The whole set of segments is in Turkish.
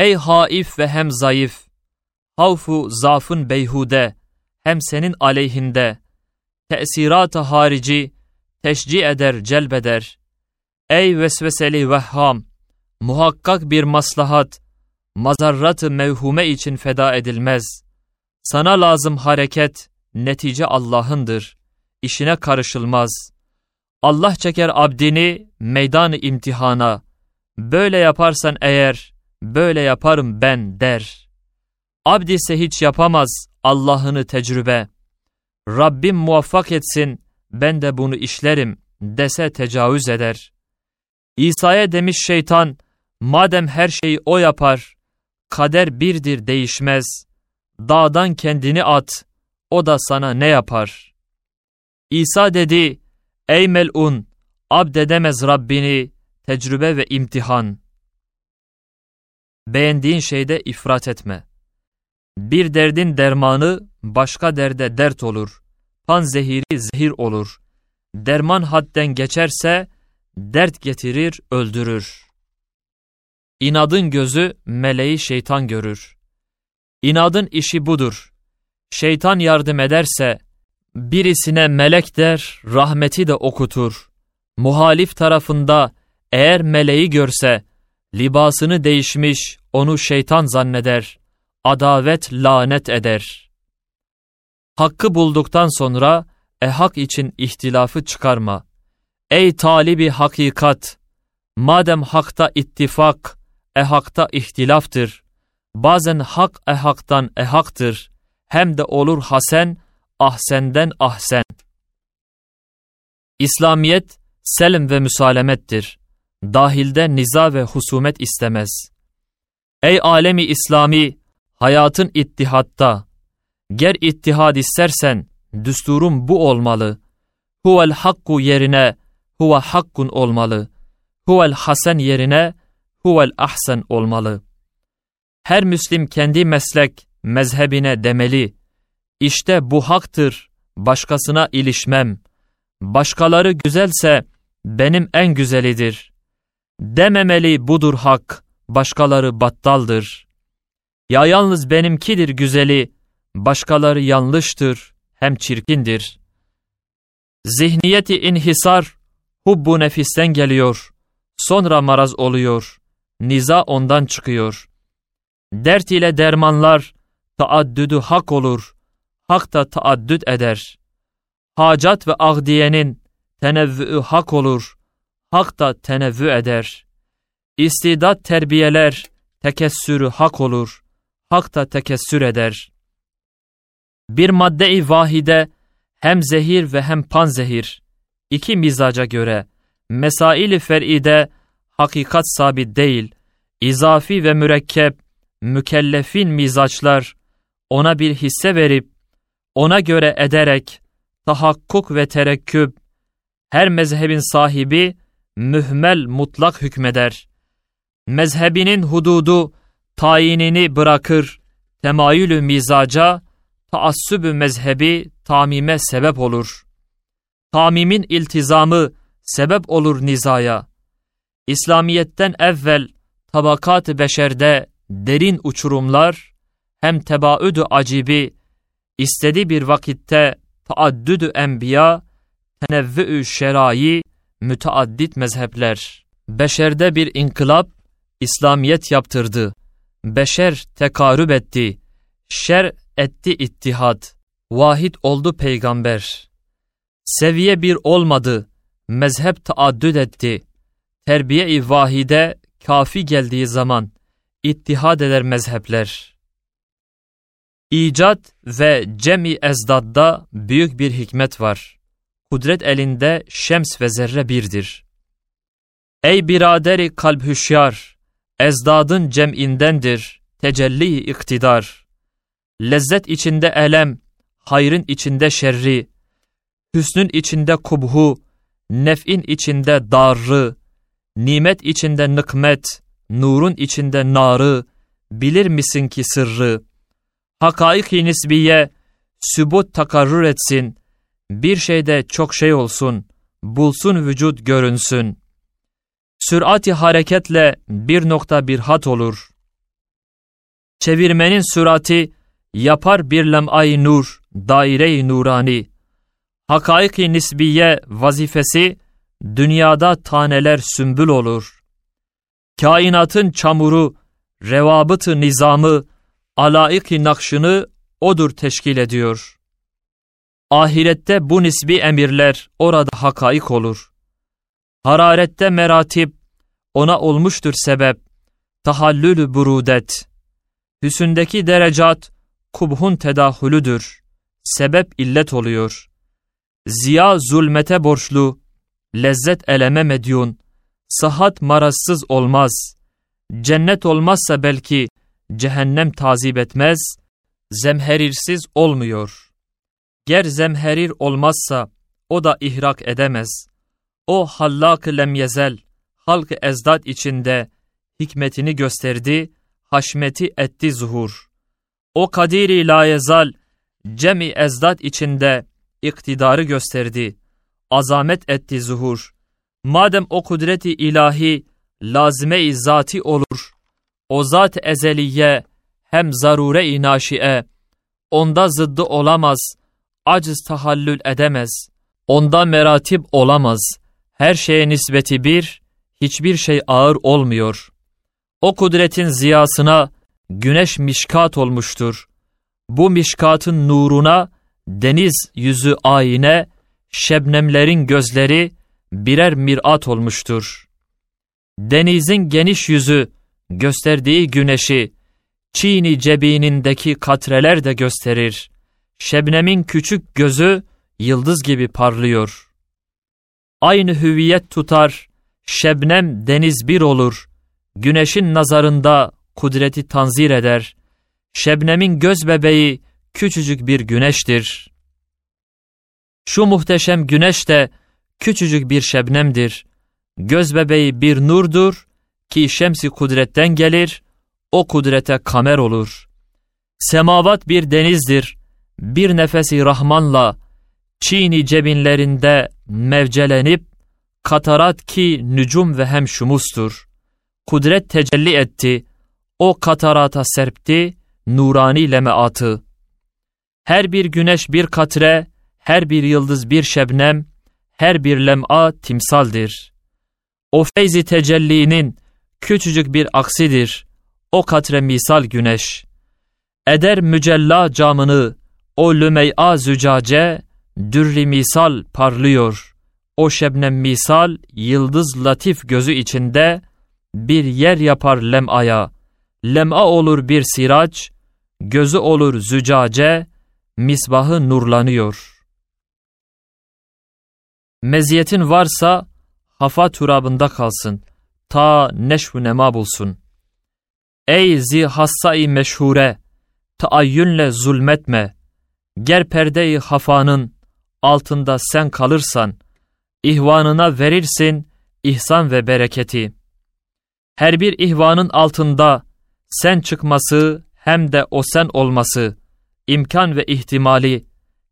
Ey haif ve hem zayıf, havfu zafın beyhude, hem senin aleyhinde, tesirat-ı harici, teşci eder, celbeder. Ey vesveseli vehham, muhakkak bir maslahat, mazarrat-ı mevhume için feda edilmez. Sana lazım hareket, netice Allah'ındır. İşine karışılmaz. Allah çeker abdini meydan imtihana. Böyle yaparsan eğer, böyle yaparım ben der. Abdi ise hiç yapamaz Allah'ını tecrübe. Rabbim muvaffak etsin, ben de bunu işlerim dese tecavüz eder. İsa'ya demiş şeytan, madem her şeyi o yapar, kader birdir değişmez. Dağdan kendini at, o da sana ne yapar? İsa dedi, ey melun, abdedemez Rabbini, tecrübe ve imtihan. Beğendiğin şeyde ifrat etme. Bir derdin dermanı başka derde dert olur. Pan zehiri zehir olur. Derman hadden geçerse dert getirir, öldürür. İnadın gözü meleği şeytan görür. İnadın işi budur. Şeytan yardım ederse birisine melek der, rahmeti de okutur. Muhalif tarafında eğer meleği görse libasını değişmiş onu şeytan zanneder. Adavet lanet eder. Hakkı bulduktan sonra e hak için ihtilafı çıkarma. Ey talibi hakikat! Madem hakta ittifak, e hakta ihtilaftır. Bazen hak e haktan e haktır. Hem de olur hasen, ahsenden ahsen. İslamiyet, selim ve müsalemettir. Dahilde niza ve husumet istemez. Ey alemi İslami, hayatın ittihatta. Ger ittihad istersen, düsturun bu olmalı. Huvel hakku yerine, huve hakkun olmalı. Huvel hasen yerine, huvel ahsen olmalı. Her Müslim kendi meslek, mezhebine demeli. İşte bu haktır, başkasına ilişmem. Başkaları güzelse, benim en güzelidir. Dememeli budur hak, başkaları battaldır. Ya yalnız benimkidir güzeli, başkaları yanlıştır, hem çirkindir. Zihniyeti inhisar, hubbu nefisten geliyor, sonra maraz oluyor, niza ondan çıkıyor. Dert ile dermanlar, taaddüdü hak olur, hak da taaddüd eder. Hacat ve ahdiyenin tenevvü hak olur, hak da tenevvü eder. İstidat terbiyeler, tekessürü hak olur, hak da tekessür eder. Bir madde-i vahide hem zehir ve hem panzehir, iki mizaca göre, mesail-i fer'ide hakikat sabit değil, izafi ve mürekkep, mükellefin mizaçlar, ona bir hisse verip, ona göre ederek, tahakkuk ve terekküp, her mezhebin sahibi, mühmel mutlak hükmeder. Mezhebinin hududu, tayinini bırakır, temayülü mizaca, taassübü mezhebi tamime sebep olur. Tamimin iltizamı sebep olur nizaya. İslamiyetten evvel tabakat-ı beşerde derin uçurumlar hem tebaüdü acibi istediği bir vakitte taaddüdü enbiya tenevvü'ü şerai müteaddit mezhepler. Beşerde bir inkılap İslamiyet yaptırdı. Beşer tekarüb etti. Şer etti ittihad. Vahid oldu peygamber. Seviye bir olmadı. Mezhep taaddüd etti. Terbiye-i vahide kafi geldiği zaman ittihad eder mezhepler. İcat ve cem-i ezdadda büyük bir hikmet var. Kudret elinde şems ve zerre birdir. Ey biraderi kalp hüşyar, ezdadın cem'indendir, tecelli iktidar. Lezzet içinde elem, hayrın içinde şerri, hüsnün içinde kubhu, nef'in içinde darrı, nimet içinde nıkmet, nurun içinde narı, bilir misin ki sırrı? Hakaik-i nisbiye, sübut takarrur etsin, bir şeyde çok şey olsun, bulsun vücut görünsün. Sürati hareketle bir nokta bir hat olur. Çevirmenin sürati yapar bir lem'ay nur, daire-i nurani. Hakaik-i nisbiye vazifesi dünyada taneler sümbül olur. Kainatın çamuru, revabıt-ı nizamı, alaik-i nakşını odur teşkil ediyor. Ahirette bu nisbi emirler orada hakaik olur. Hararette meratip ona olmuştur sebep, tahallülü burudet. Hüsündeki derecat kubhun tedahülüdür, sebep illet oluyor. Ziya zulmete borçlu, lezzet eleme medyun, sıhhat marazsız olmaz. Cennet olmazsa belki cehennem tazip etmez, zemherirsiz olmuyor. Ger zemherir olmazsa o da ihrak edemez. O hallak-ı lemyezel, halk ezdat içinde hikmetini gösterdi, haşmeti etti zuhur. O kadiri layezal, cemi ezdat içinde iktidarı gösterdi, azamet etti zuhur. Madem o kudreti ilahi lazime-i zati olur, o zat ezeliye hem zarure-i naşiye, onda zıddı olamaz, aciz tahallül edemez, onda meratip olamaz, her şeye nisbeti bir, hiçbir şey ağır olmuyor. O kudretin ziyasına güneş mişkat olmuştur. Bu mişkatın nuruna deniz yüzü ayine, şebnemlerin gözleri birer mirat olmuştur. Denizin geniş yüzü gösterdiği güneşi, Çiğni cebinindeki katreler de gösterir. Şebnemin küçük gözü yıldız gibi parlıyor. Aynı hüviyet tutar, şebnem deniz bir olur. Güneşin nazarında kudreti tanzir eder. Şebnemin göz bebeği küçücük bir güneştir. Şu muhteşem güneş de küçücük bir şebnemdir. Göz bebeği bir nurdur ki şemsi kudretten gelir, o kudrete kamer olur. Semavat bir denizdir, bir nefesi Rahman'la, Çiğni cebinlerinde mevcelenip, katarat ki nücum ve hem şumustur. Kudret tecelli etti, o katarata serpti, nurani lemeatı. Her bir güneş bir katre, her bir yıldız bir şebnem, her bir lem'a timsaldir. O feyzi tecellinin küçücük bir aksidir, o katre misal güneş. Eder mücella camını, o lümey'a zücace, dürri misal parlıyor. O şebnem misal, yıldız latif gözü içinde, bir yer yapar lem'aya. Lem'a olur bir siraç, gözü olur zücace, misbahı nurlanıyor. Meziyetin varsa hafa turabında kalsın, ta neşv nema bulsun. Ey zi hassai meşhure, taayyünle zulmetme, ger perdeyi hafanın altında sen kalırsan, ihvanına verirsin ihsan ve bereketi. Her bir ihvanın altında sen çıkması hem de o sen olması, imkan ve ihtimali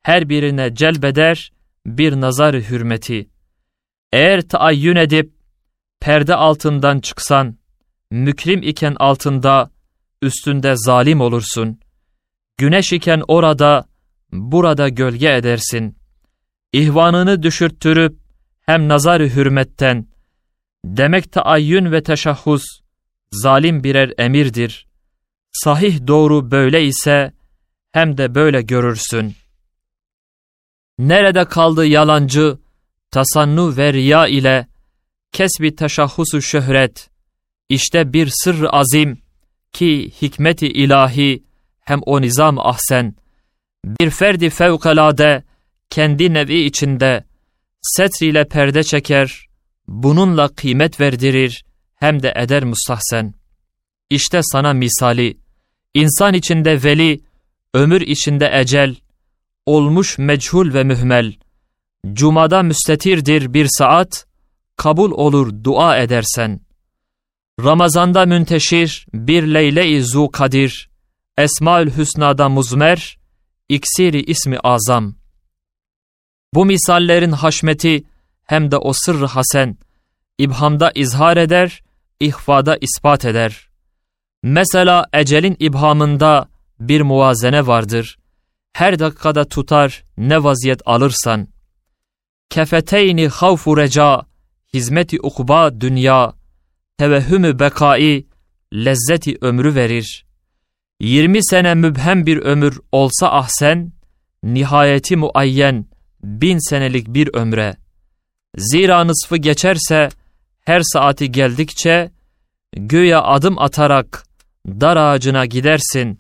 her birine celbeder bir nazar hürmeti. Eğer taayyün edip perde altından çıksan, mükrim iken altında, üstünde zalim olursun. Güneş iken orada, burada gölge edersin. İhvanını düşürttürüp, hem nazar hürmetten, demek taayyün ve teşahhus, zalim birer emirdir. Sahih doğru böyle ise, hem de böyle görürsün. Nerede kaldı yalancı, tasannu ve riya ile, kesbi teşahhusu şöhret, işte bir sır azim ki hikmeti ilahi hem o nizam ahsen, bir ferdi fevkalade kendi nevi içinde setriyle perde çeker, bununla kıymet verdirir hem de eder mustahsen. İşte sana misali, insan içinde veli, ömür içinde ecel, olmuş meçhul ve mühmel, cumada müstetirdir bir saat, kabul olur dua edersen.'' Ramazanda münteşir bir leyle-i zu kadir, Esmaül Hüsna'da muzmer, iksiri ismi azam. Bu misallerin haşmeti hem de o sırrı hasen, ibhamda izhar eder, ihfada ispat eder. Mesela ecelin ibhamında bir muvazene vardır. Her dakikada tutar ne vaziyet alırsan. Kefeteyni havfu reca, hizmeti ukba dünya, tevehhümü bekai, lezzeti ömrü verir. Yirmi sene mübhem bir ömür olsa ahsen, nihayeti muayyen bin senelik bir ömre. Zira nısfı geçerse, her saati geldikçe, göğe adım atarak dar ağacına gidersin,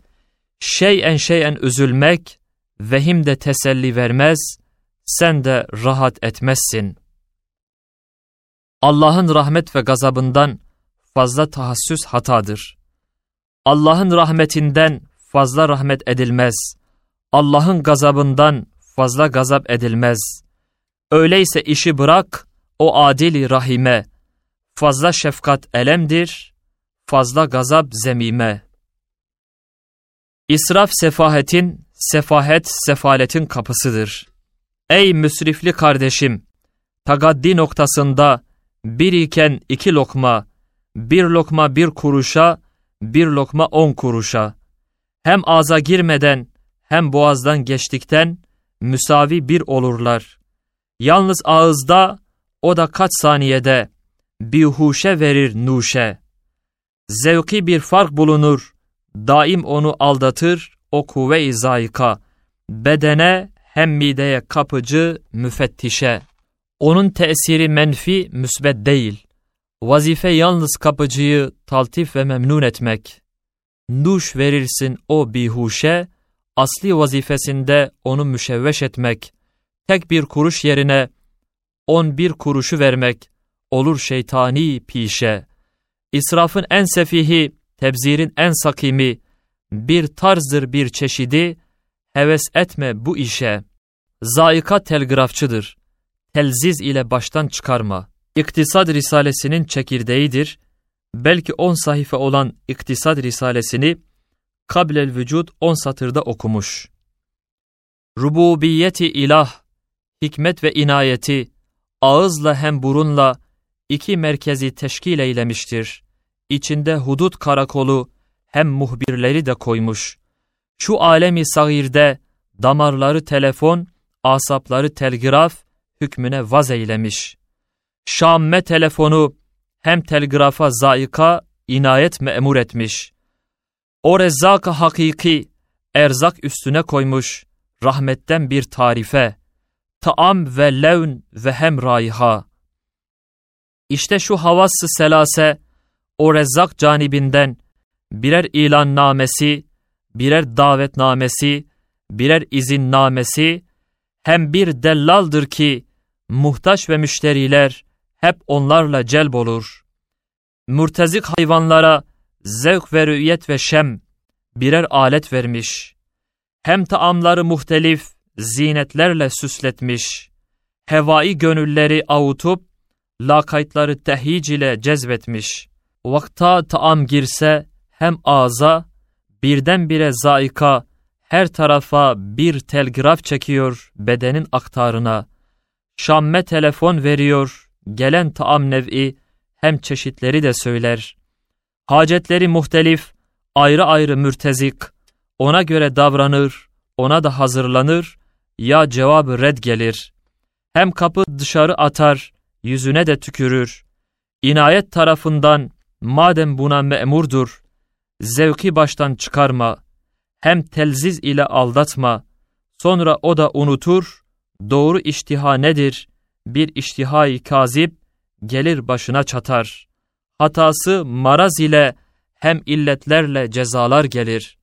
şeyen şeyen üzülmek, vehim de teselli vermez, sen de rahat etmezsin. Allah'ın rahmet ve gazabından fazla tahassüs hatadır. Allah'ın rahmetinden fazla rahmet edilmez. Allah'ın gazabından fazla gazap edilmez. Öyleyse işi bırak o adili rahime. Fazla şefkat elemdir, fazla gazap zemime. İsraf sefahetin, sefahet sefaletin kapısıdır. Ey müsrifli kardeşim! Tagaddi noktasında bir iken iki lokma, bir lokma bir kuruşa, bir lokma on kuruşa. Hem ağza girmeden hem boğazdan geçtikten müsavi bir olurlar. Yalnız ağızda o da kaç saniyede bihuşe verir nuşe. Zevki bir fark bulunur, daim onu aldatır o kuvve-i zayika. Bedene hem mideye kapıcı müfettişe. Onun tesiri menfi müsbet değil. Vazife yalnız kapıcıyı taltif ve memnun etmek. Nuş verirsin o bihuşe, asli vazifesinde onu müşevveş etmek. Tek bir kuruş yerine on bir kuruşu vermek olur şeytani pişe. İsrafın en sefihi, tebzirin en sakimi, bir tarzdır bir çeşidi, heves etme bu işe. Zaika telgrafçıdır, telziz ile baştan çıkarma. İktisad Risalesinin çekirdeğidir. Belki on sayfa olan İktisad Risalesini Kablel Vücud on satırda okumuş. Rububiyeti ilah, hikmet ve inayeti, ağızla hem burunla iki merkezi teşkil eylemiştir. İçinde hudut karakolu hem muhbirleri de koymuş. Şu alemi sagirde damarları telefon, asapları telgraf hükmüne vaz eylemiş. Şamme telefonu hem telgrafa zaika inayet memur etmiş. O rezzak hakiki erzak üstüne koymuş rahmetten bir tarife, taam ve levn ve hem raiha. İşte şu havas-ı selase, o rezzak canibinden birer ilan namesi, birer davet namesi, birer izin namesi, hem bir dellaldır ki muhtaç ve müşteriler hep onlarla celb olur. Murtezik hayvanlara zevk ve rüyet ve şem birer alet vermiş. Hem taamları muhtelif zinetlerle süsletmiş. Hevai gönülleri avutup lakaytları tehyic ile cezbetmiş. Vakta taam girse hem ağza birdenbire zaika her tarafa bir telgraf çekiyor bedenin aktarına. Şamme telefon veriyor, gelen taam nev'i hem çeşitleri de söyler. Hacetleri muhtelif, ayrı ayrı mürtezik, ona göre davranır, ona da hazırlanır, ya cevabı red gelir. Hem kapı dışarı atar, yüzüne de tükürür. İnayet tarafından, madem buna memurdur, zevki baştan çıkarma, hem telziz ile aldatma, sonra o da unutur, doğru iştiha nedir? Bir iştihai kazip gelir başına çatar. Hatası maraz ile hem illetlerle cezalar gelir.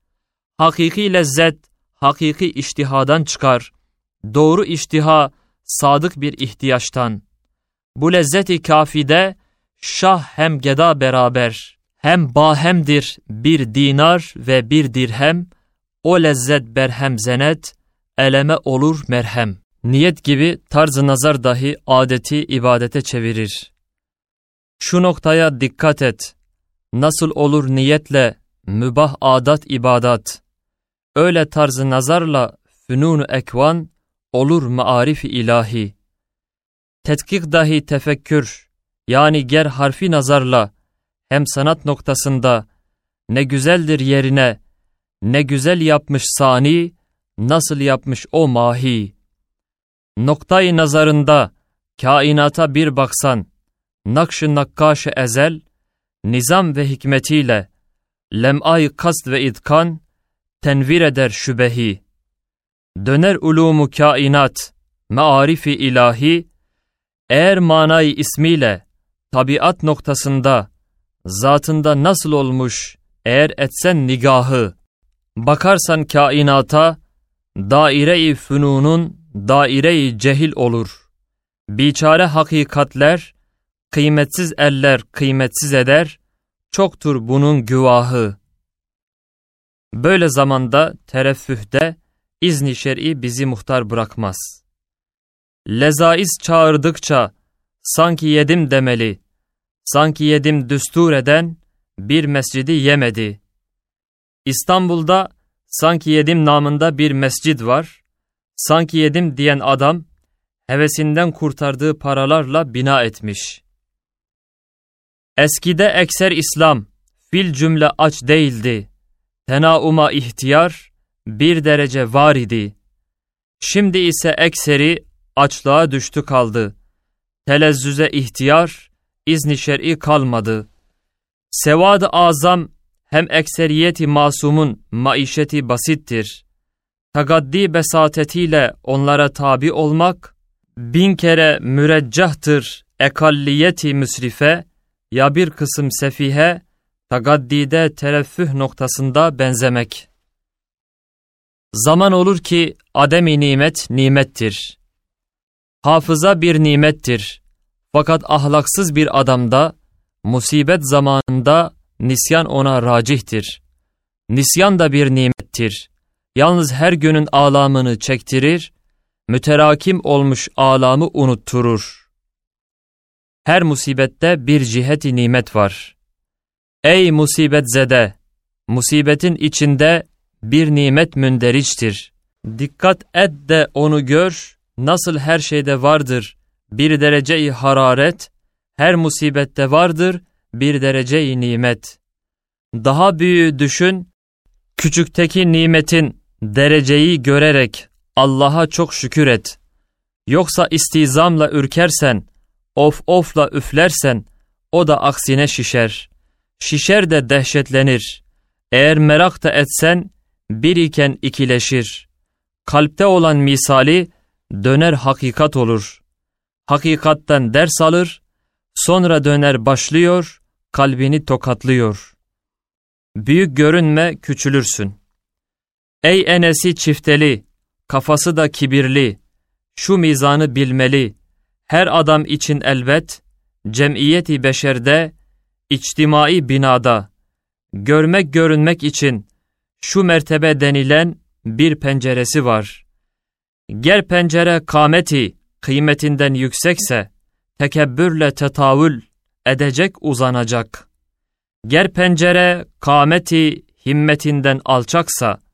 Hakiki lezzet, hakiki iştihadan çıkar. Doğru iştiha, sadık bir ihtiyaçtan. Bu lezzeti kafide, şah hem geda beraber, hem bahemdir bir dinar ve bir dirhem, o lezzet berhem zenet, eleme olur merhem. Niyet gibi tarzı nazar dahi adeti ibadete çevirir. Şu noktaya dikkat et. Nasıl olur niyetle mübah adat ibadat. Öyle tarzı nazarla fünun ekvan olur maarif ilahi. Tetkik dahi tefekkür yani ger harfi nazarla hem sanat noktasında ne güzeldir yerine, ne güzel yapmış sani, nasıl yapmış o mahi. Noktayı nazarında, kainata bir baksan, nakş-ı nakkaş ezel, nizam ve hikmetiyle, lem'ay kast ve idkan, tenvir eder şübehi. Döner ulumu kainat, mearifi ilahi, eğer manayı ismiyle, tabiat noktasında, zatında nasıl olmuş, eğer etsen nigahı, bakarsan kainata, daire-i fünunun daire-i cehil olur. Biçare hakikatler, kıymetsiz eller kıymetsiz eder, çoktur bunun güvahı. Böyle zamanda tereffühde izni şer'i bizi muhtar bırakmaz. Lezaiz çağırdıkça sanki yedim demeli, sanki yedim düstur eden bir mescidi yemedi. İstanbul'da sanki yedim namında bir mescid var, sanki yedim diyen adam hevesinden kurtardığı paralarla bina etmiş. Eskide ekser İslam, fil cümle aç değildi. Tenauma ihtiyar, bir derece var idi. Şimdi ise ekseri açlığa düştü kaldı. Telezzüze ihtiyar, izni şer'i kalmadı. Sevad-ı azam hem ekseriyeti masumun maişeti basittir. Tagaddi besatetiyle onlara tabi olmak, bin kere müreccahtır ekalliyeti müsrife, ya bir kısım sefihe, tagaddide tereffüh noktasında benzemek. Zaman olur ki ademi nimet nimettir. Hafıza bir nimettir. Fakat ahlaksız bir adamda, musibet zamanında nisyan ona racihtir. Nisyan da bir nimettir. Yalnız her günün ağlamını çektirir, müterakim olmuş ağlamı unutturur. Her musibette bir ciheti nimet var. Ey musibet zede! Musibetin içinde bir nimet münderiçtir. Dikkat et de onu gör, nasıl her şeyde vardır bir derece-i hararet, her musibette vardır bir derece-i nimet. Daha büyüğü düşün, küçükteki nimetin dereceyi görerek Allah'a çok şükür et. Yoksa istizamla ürkersen, of ofla üflersen, o da aksine şişer. Şişer de dehşetlenir. Eğer merak da etsen, bir iken ikileşir. Kalpte olan misali, döner hakikat olur. Hakikatten ders alır, sonra döner başlıyor, kalbini tokatlıyor. Büyük görünme, küçülürsün. Ey enesi çifteli, kafası da kibirli, şu mizanı bilmeli, her adam için elbet, cemiyeti beşerde, içtimai binada, görmek görünmek için, şu mertebe denilen bir penceresi var. Ger pencere kameti, kıymetinden yüksekse, tekebbürle tetavül edecek uzanacak. Ger pencere kameti himmetinden alçaksa,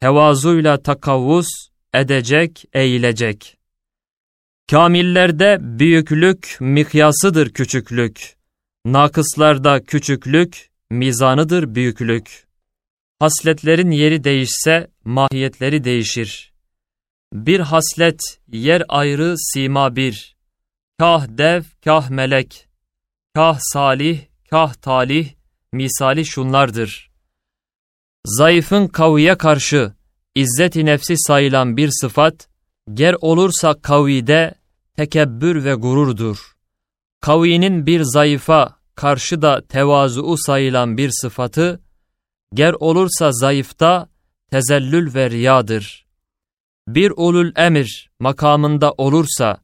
tevazuyla takavvuz edecek, eğilecek. Kamillerde büyüklük mikyasıdır küçüklük. Nakıslarda küçüklük mizanıdır büyüklük. Hasletlerin yeri değişse mahiyetleri değişir. Bir haslet yer ayrı sima bir. Kah dev, kah melek. Kah salih, kah talih, misali şunlardır. Zayıfın kaviye karşı izzet-i nefsi sayılan bir sıfat, ger olursa kavide tekebbür ve gururdur. Kavinin bir zayıfa karşı da tevazu sayılan bir sıfatı, ger olursa zayıfta tezellül ve riyadır. Bir ulul emir makamında olursa,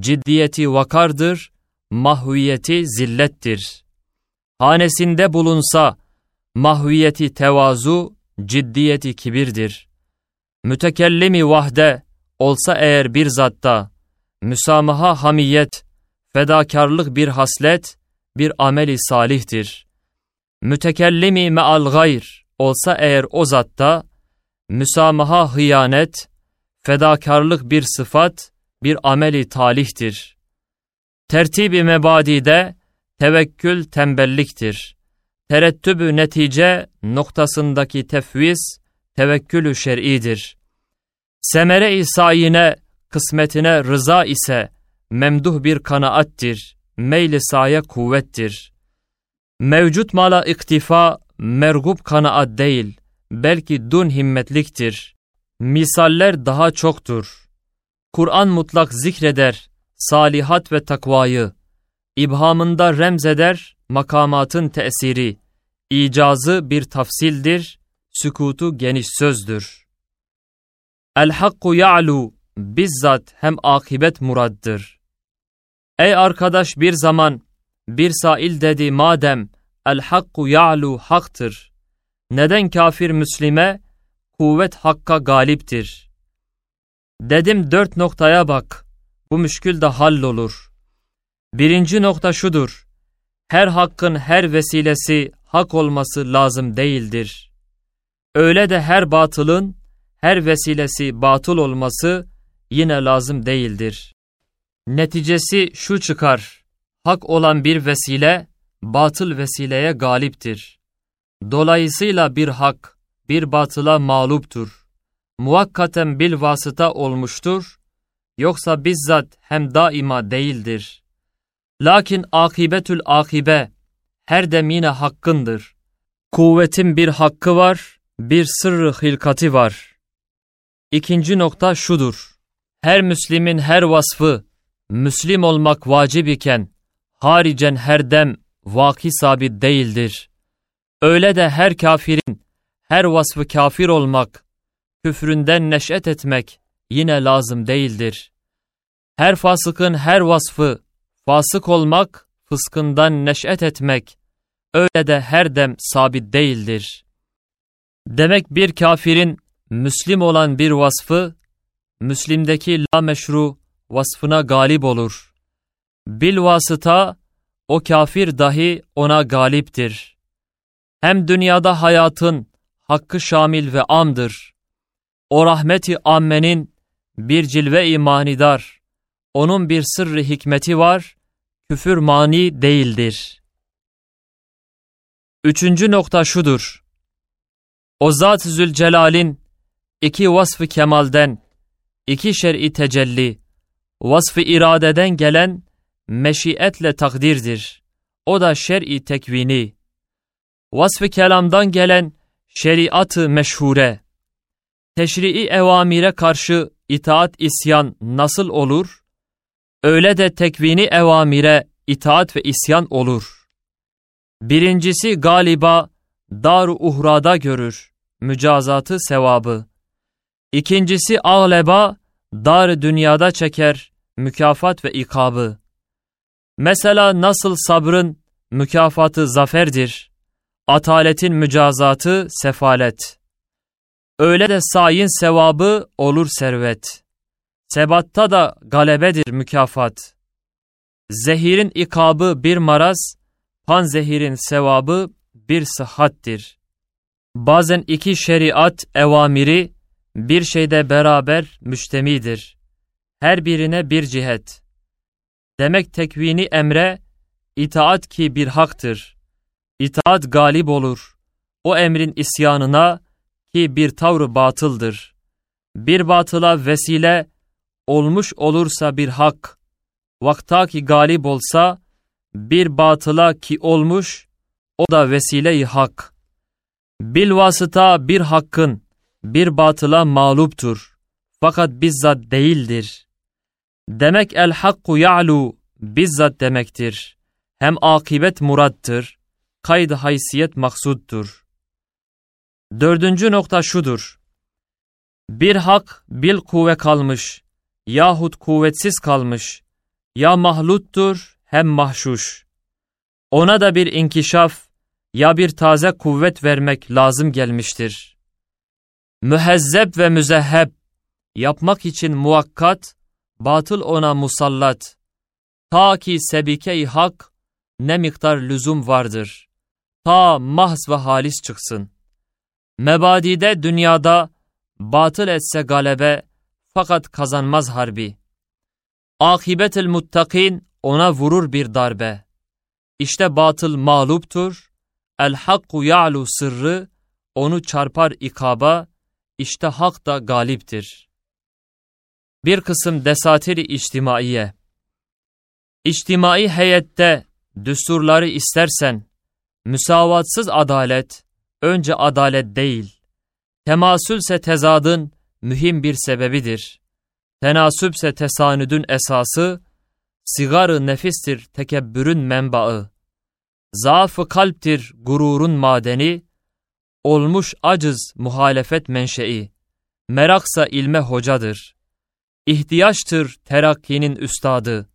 ciddiyeti vakardır, mahviyeti zillettir. Hanesinde bulunsa, mahviyeti tevazu, ciddiyeti kibirdir. Mütekellimi vahde olsa eğer bir zatta, müsamaha hamiyet, fedakarlık bir haslet, bir ameli salihtir. Mütekellimi meal gayr olsa eğer o zatta, müsamaha hıyanet, fedakarlık bir sıfat, bir ameli talihtir. Tertibi mebadide tevekkül tembelliktir. Terettübü netice noktasındaki tefviz, tevekkülü şer'idir. Semere-i sayine, kısmetine rıza ise memduh bir kanaattir, meyli saye kuvvettir. Mevcut mala iktifa, mergub kanaat değil, belki dun himmetliktir. Misaller daha çoktur. Kur'an mutlak zikreder, salihat ve takvayı, İbhamında remzeder makamatın tesiri, icazı bir tafsildir, sükutu geniş sözdür. El-hakku ya'lu, bizzat hem akibet muraddır. Ey arkadaş bir zaman, bir sail dedi madem, el-hakku ya'lu haktır. Neden kafir Müslime, kuvvet hakka galiptir. Dedim dört noktaya bak, bu müşkül de hallolur. Birinci nokta şudur. Her hakkın her vesilesi hak olması lazım değildir. Öyle de her batılın her vesilesi batıl olması yine lazım değildir. Neticesi şu çıkar. Hak olan bir vesile batıl vesileye galiptir. Dolayısıyla bir hak bir batıla mağluptur. Muhakkaten bil vasıta olmuştur. Yoksa bizzat hem daima değildir.'' Lakin akibetül akibe her dem yine hakkındır. Kuvvetin bir hakkı var, bir sırrı hilkati var. İkinci nokta şudur. Her Müslimin her vasfı, Müslim olmak vacip iken, haricen her dem vaki sabit değildir. Öyle de her kafirin, her vasfı kafir olmak, küfründen neşet etmek yine lazım değildir. Her fasıkın her vasfı, Fasık olmak, fıskından neşet etmek, öyle de her dem sabit değildir. Demek bir kafirin Müslim olan bir vasfı, Müslim'deki la meşru vasfına galip olur. Bil vasıta, o kafir dahi ona galiptir. Hem dünyada hayatın hakkı şamil ve amdır. O rahmeti ammenin bir cilve-i manidar, onun bir sırrı hikmeti var, küfür mani değildir. Üçüncü nokta şudur. O Zat-ı Zülcelal'in iki vasfı kemalden, iki şer'i tecelli, vasfı iradeden gelen meşiyetle takdirdir. O da şer'i tekvini. Vasfı kelamdan gelen şeriatı meşhure. Teşri'i evamire karşı itaat isyan nasıl olur? Öyle de tekvini evamire itaat ve isyan olur. Birincisi galiba dar uhrada görür, mücazatı sevabı. İkincisi ağleba, dar dünyada çeker, mükafat ve ikabı. Mesela nasıl sabrın mükafatı zaferdir, ataletin mücazatı sefalet. Öyle de sayin sevabı olur servet. Sebatta da galebedir mükafat. Zehirin ikabı bir maraz, panzehirin sevabı bir sıhhattir. Bazen iki şeriat evamiri bir şeyde beraber müştemidir. Her birine bir cihet. Demek tekvini emre, itaat ki bir haktır. İtaat galip olur. O emrin isyanına ki bir tavrı batıldır. Bir batıla vesile, olmuş olursa bir hak, vakta ki galip olsa, bir batıla ki olmuş, o da vesile-i hak. Bil vasıta bir hakkın, bir batıla mağluptur. Fakat bizzat değildir. Demek el hakku ya'lu bizzat demektir. Hem akibet murattır, kaydı haysiyet maksuddur. Dördüncü nokta şudur. Bir hak bil kuvve kalmış, yahut kuvvetsiz kalmış, ya mahluttur hem mahşuş. Ona da bir inkişaf ya bir taze kuvvet vermek lazım gelmiştir. Mühezzeb ve müzeheb yapmak için muakkat, batıl ona musallat. Ta ki sebike-i hak ne miktar lüzum vardır. Ta mahz ve halis çıksın. Mebadide dünyada batıl etse galebe, fakat kazanmaz harbi. Akibetel muttakin ona vurur bir darbe. İşte batıl mağluptur, El hakku ya'lu sırrı onu çarpar ikaba, işte hak da galiptir. Bir kısım desatiri içtimaiye. İçtimai heyette düsturları istersen, müsavatsız adalet, önce adalet değil, temasülse tezadın mühim bir sebebidir. Tenasüpse tesanüdün esası, sigarı nefistir tekebbürün menbaı. Zaafı kalptir gururun madeni, olmuş acız muhalefet menşei. Meraksa ilme hocadır. İhtiyaçtır terakkinin üstadı.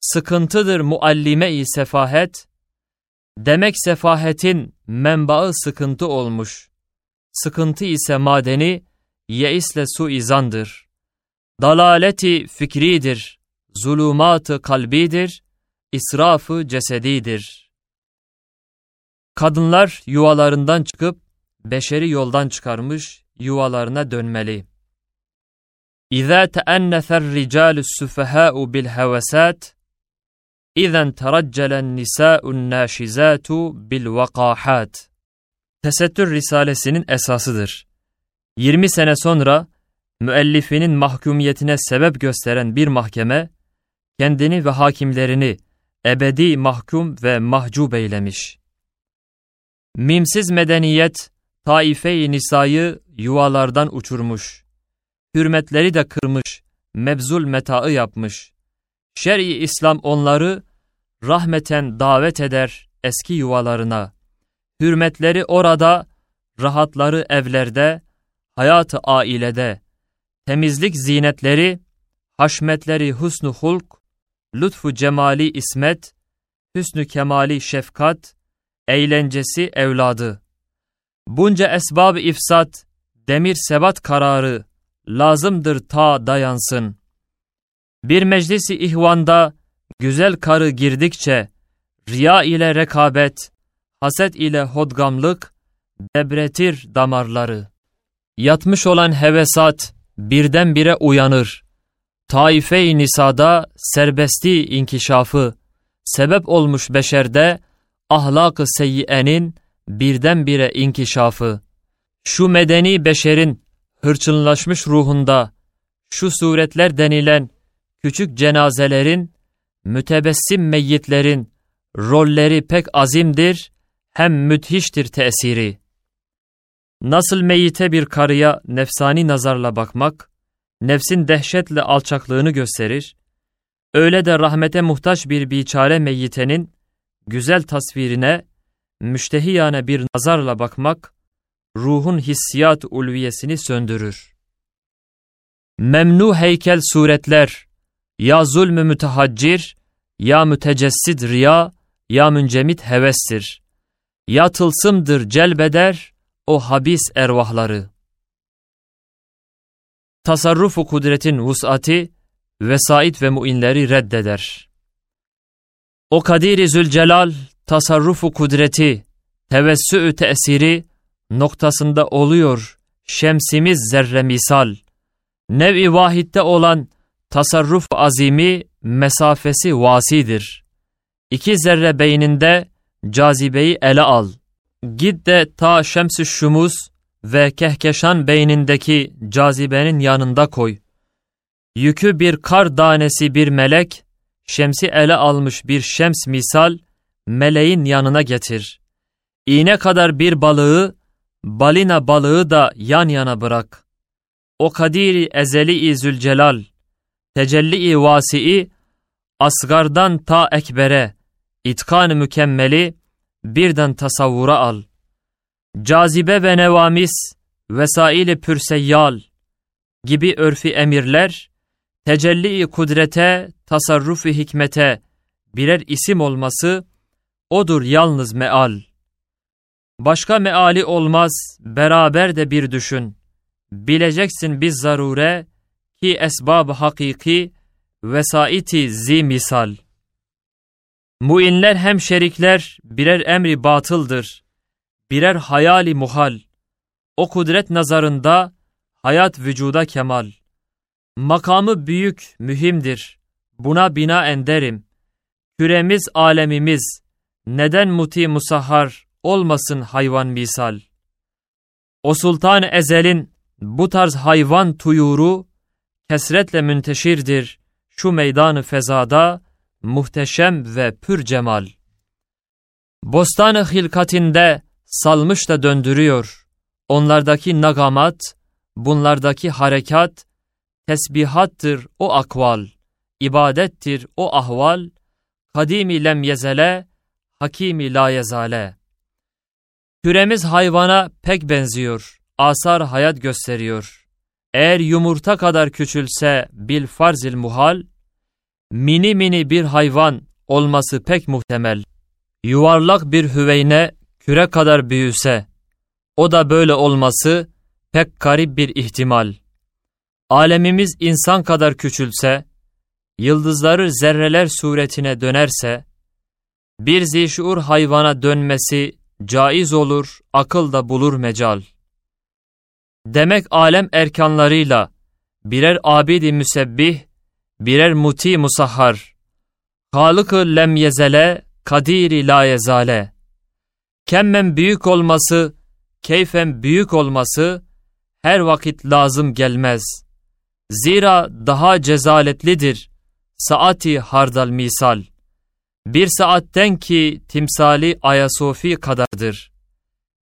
Sıkıntıdır muallime-i sefahet. Demek sefahetin menbaı sıkıntı olmuş. Sıkıntı ise madeni, yeisle suizandır. Dalaleti fikridir, zulümatı kalbidir, israfı cesedidir. Kadınlar yuvalarından çıkıp beşeri yoldan çıkarmış yuvalarına dönmeli. İza teennether ricalus sufaha'u bil hevesat İzen teraccelen nisa'un naşizatu bil vakahat. Tesettür Risalesinin esasıdır. 20 sene sonra müellifinin mahkumiyetine sebep gösteren bir mahkeme, kendini ve hakimlerini ebedi mahkum ve mahcup eylemiş. Mimsiz medeniyet, taife-i nisayı yuvalardan uçurmuş. Hürmetleri de kırmış, mebzul metaı yapmış. Şer'i İslam onları rahmeten davet eder eski yuvalarına. Hürmetleri orada, rahatları evlerde, hayatı ailede, temizlik zinetleri, haşmetleri husnu hulk, lütfu cemali ismet, hüsnü kemali şefkat, eğlencesi evladı. Bunca esbab ifsat, demir sebat kararı, lazımdır ta dayansın. Bir meclisi ihvanda, güzel karı girdikçe, riya ile rekabet, haset ile hodgamlık, debretir damarları. Yatmış olan hevesat birdenbire uyanır. Taife-i Nisa'da serbesti inkişafı, sebep olmuş beşerde ahlak-ı seyyiyenin birdenbire inkişafı. Şu medeni beşerin hırçınlaşmış ruhunda, şu suretler denilen küçük cenazelerin, mütebessim meyyitlerin rolleri pek azimdir, hem müthiştir tesiri. Nasıl meyite bir karıya nefsani nazarla bakmak, nefsin dehşetle alçaklığını gösterir, öyle de rahmete muhtaç bir biçare meyyitenin güzel tasvirine müştehiyane bir nazarla bakmak, ruhun hissiyat ulviyesini söndürür. Memnu heykel suretler, ya zulmü mütehaccir, ya mütecessid riya, ya müncemit hevestir. Ya tılsımdır celbeder, o habis ervahları. Tasarrufu kudretin vus'ati, vesait ve muinleri reddeder. O Kadir-i Zülcelal, tasarrufu kudreti, tevessü tesiri noktasında oluyor şemsimiz zerre misal. Nev-i vahitte olan tasarruf azimi mesafesi vasidir. İki zerre beyninde cazibeyi ele al. Git de ta şems-i şumuz ve kehkeşan beynindeki cazibenin yanında koy. Yükü bir kar danesi bir melek, şemsi ele almış bir şems misal, meleğin yanına getir. İğne kadar bir balığı, balina balığı da yan yana bırak. O kadiri ezeli-i zülcelal, tecelli-i vasi'i, asgardan ta ekbere, itkan mükemmeli, birden tasavvura al. Cazibe ve nevamis, vesaili pürseyyal gibi örfi emirler, tecelli-i kudrete, tasarrufu hikmete birer isim olması, odur yalnız meal. Başka meali olmaz, beraber de bir düşün. Bileceksin biz zarure, ki esbab hakiki, vesaiti zi misal. Muinler hem şerikler birer emri batıldır, birer hayali muhal. O kudret nazarında hayat vücuda kemal. Makamı büyük, mühimdir. Buna bina enderim. Küremiz, alemimiz, neden muti musahhar olmasın hayvan misal. O sultan ezelin bu tarz hayvan tuyuru kesretle münteşirdir şu meydanı fezada muhteşem ve pür cemal. Bostanı hilkatinde salmış da döndürüyor. Onlardaki nagamat, bunlardaki harekat, tesbihattır o akval, ibadettir o ahval, kadimi lem yezele, hakimi la yezale. Türemiz hayvana pek benziyor, asar hayat gösteriyor. Eğer yumurta kadar küçülse bil farzil muhal, mini mini bir hayvan olması pek muhtemel. Yuvarlak bir hüveyne küre kadar büyüse, o da böyle olması pek garip bir ihtimal. Alemimiz insan kadar küçülse, yıldızları zerreler suretine dönerse, bir zişur hayvana dönmesi caiz olur, akıl da bulur mecal. Demek alem erkanlarıyla birer abidi müsebbih, birer muti musahhar, Halık-ı lem yezele, kadiri la yezale. Kemmen büyük olması, keyfen büyük olması her vakit lazım gelmez. Zira daha cezaletlidir saati hardal misal. Bir saatten ki timsali Ayasofi kadardır.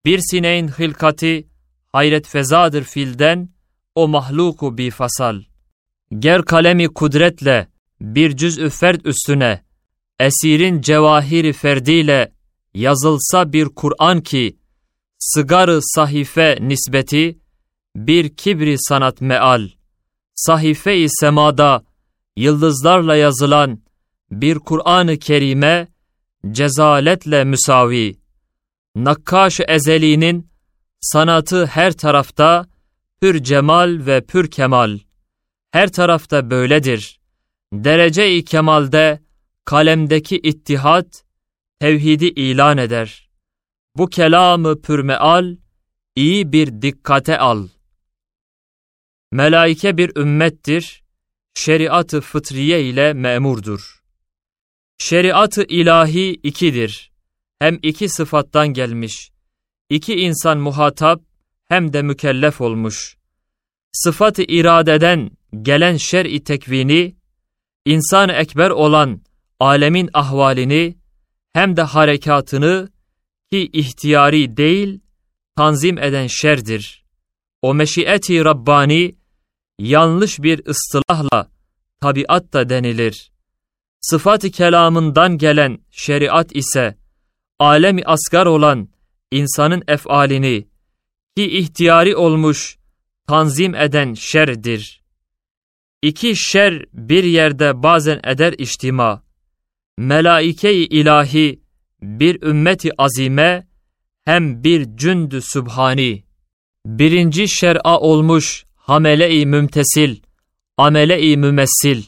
Bir sineğin hilkati hayret fezadır filden, o mahluku bi fasal. Ger kalemi kudretle bir cüz-ü ferd üstüne, esirin cevahiri ferdiyle yazılsa bir Kur'an ki, sıgarı sahife nisbeti, bir kibri sanat meal, sahife-i semada, yıldızlarla yazılan bir Kur'an-ı Kerime, cezaletle müsavi, nakkaş ezeliğinin sanatı her tarafta, pür cemal ve pür kemal, her tarafta böyledir. Derece-i kemalde, kalemdeki ittihat, tevhidi ilan eder. Bu kelamı pürmeal, iyi bir dikkate al. Melaike bir ümmettir, şeriatı fıtriye ile memurdur. Şeriatı ilahi ikidir. Hem iki sıfattan gelmiş. İki insan muhatap hem de mükellef olmuş. Sıfat-ı iradeden gelen şer-i tekvini, insan ekber olan alemin ahvalini hem de harekatını ki ihtiyari değil tanzim eden şerdir. O meşiyeti Rabbani yanlış bir ıstılahla tabiat da denilir. Sıfat-ı kelamından gelen şeriat ise alemi asgar olan insanın efalini ki ihtiyari olmuş tanzim eden şerdir. İki şer bir yerde bazen eder içtima. Melaike-i ilahi bir ümmeti azime hem bir cündü sübhani. Birinci şer'a olmuş hamele-i mümtesil, amele-i mümessil.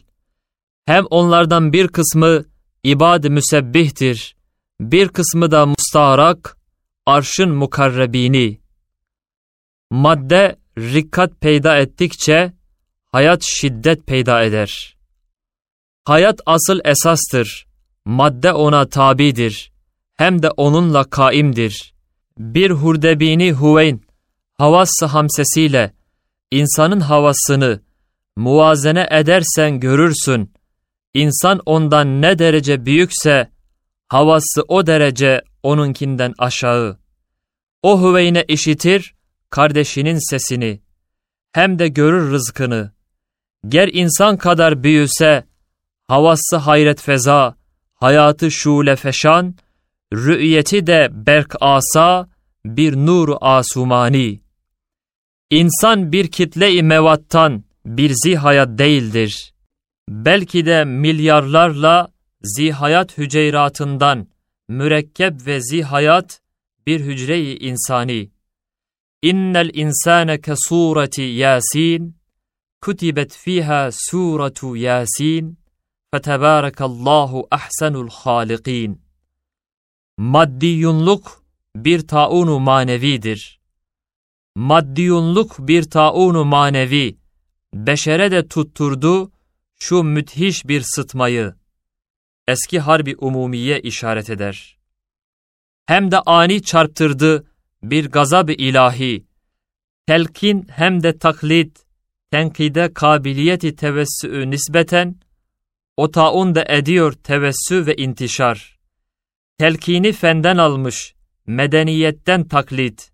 Hem onlardan bir kısmı ibad-ı müsebbihtir, bir kısmı da mustaharak, arşın mukarrebini. Madde rikkat peyda ettikçe, hayat şiddet peyda eder. Hayat asıl esastır, madde ona tabidir, hem de onunla kaimdir. Bir hurdebini huveyn, havas hamsesiyle, insanın havasını muvazene edersen görürsün. İnsan ondan ne derece büyükse, havası o derece onunkinden aşağı. O hüveyne işitir kardeşinin sesini, hem de görür rızkını. Ger insan kadar büyüse, havası hayret feza, hayatı şule feşan, rü'yeti de berk asa, bir nur asumani. İnsan bir kitle-i mevattan bir zihayat değildir. Belki de milyarlarla zihayat hüceyratından mürekkep ve zihayat bir hücre-i insani. İnnel insane ke sureti Yasin, kutibet fiha suretu Yasin, fetebârekallahu ahsenul hâlikîn. Maddiyunluk bir taunu manevidir. Maddiyunluk bir taunu manevi, beşere de tutturdu şu müthiş bir sıtmayı. Eski harbi umumiye işaret eder. hem de ani çarptırdı bir gazab-ı ilahi. Telkin hem de taklit, tenkide kabiliyeti tevessü nispeten, o taun da ediyor tevessü ve intişar. Telkini fenden almış, medeniyetten taklit.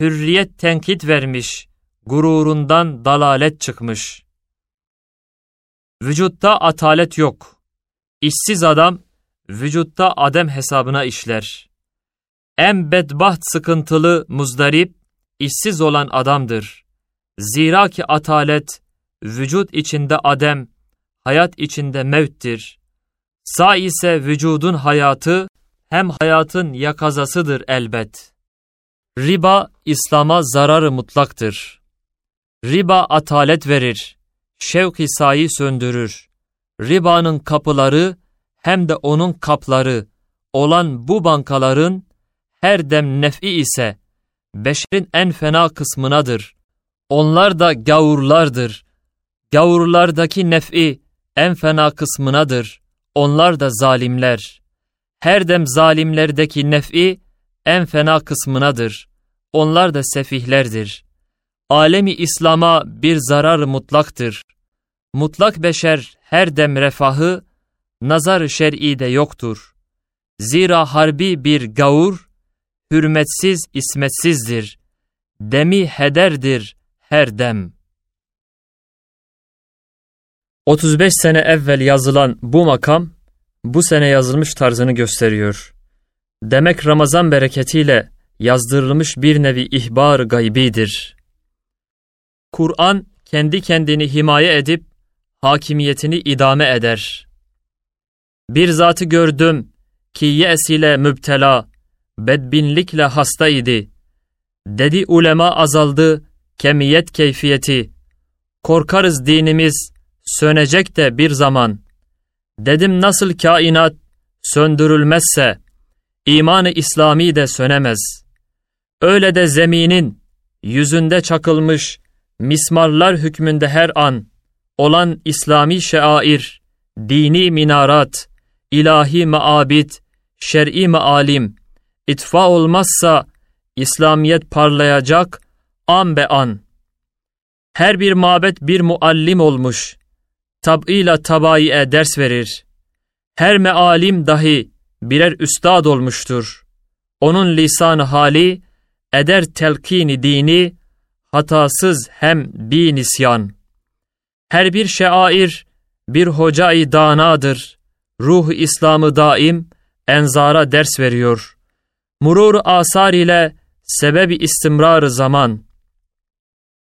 Hürriyet tenkit vermiş, gururundan dalalet çıkmış. Vücutta atalet yok. İşsiz adam, vücutta adem hesabına işler. En bedbaht sıkıntılı, muzdarip, işsiz olan adamdır. Zira ki atalet, vücut içinde adem, hayat içinde mevttir. Sa ise vücudun hayatı, hem hayatın yakazasıdır elbet. Riba, İslam'a zararı mutlaktır. Riba atalet verir, şevk-i sayi söndürür. Ribanın kapıları, hem de onun kapları olan bu bankaların her dem nef'i ise beşerin en fena kısmınadır. Onlar da gavurlardır. Gavurlardaki nef'i en fena kısmınadır. Onlar da zalimler. Her dem zalimlerdeki nef'i en fena kısmınadır. Onlar da sefihlerdir. Alemi İslam'a bir zarar mutlaktır. Mutlak beşer her dem refahı, nazar şer'i de yoktur. Zira harbi bir gavur, hürmetsiz ismetsizdir. Demi hederdir her dem. 35 sene evvel yazılan bu makam, bu sene yazılmış tarzını gösteriyor. Demek Ramazan bereketiyle yazdırılmış bir nevi ihbar gaybidir. Kur'an kendi kendini himaye edip hakimiyetini idame eder. Bir zatı gördüm ki yes ile müptela, bedbinlikle hasta idi. Dedi ulema azaldı, kemiyet keyfiyeti. Korkarız dinimiz, sönecek de bir zaman. Dedim nasıl kainat söndürülmezse, imanı İslami de sönemez. Öyle de zeminin yüzünde çakılmış mismarlar hükmünde her an olan İslami şair, dini minarat, ilahi maabid, şer'i maalim, itfa olmazsa İslamiyet parlayacak an be an. Her bir mabet bir muallim olmuş, tab'ıyla tabaiye ders verir. Her mealim dahi birer üstad olmuştur. Onun lisanı hali eder telkini dini, hatasız hem bir nisyan. Her bir şair bir hocayı danadır. Ruh İslam'ı daim enzara ders veriyor. Murur asar ile sebebi istimrar zaman.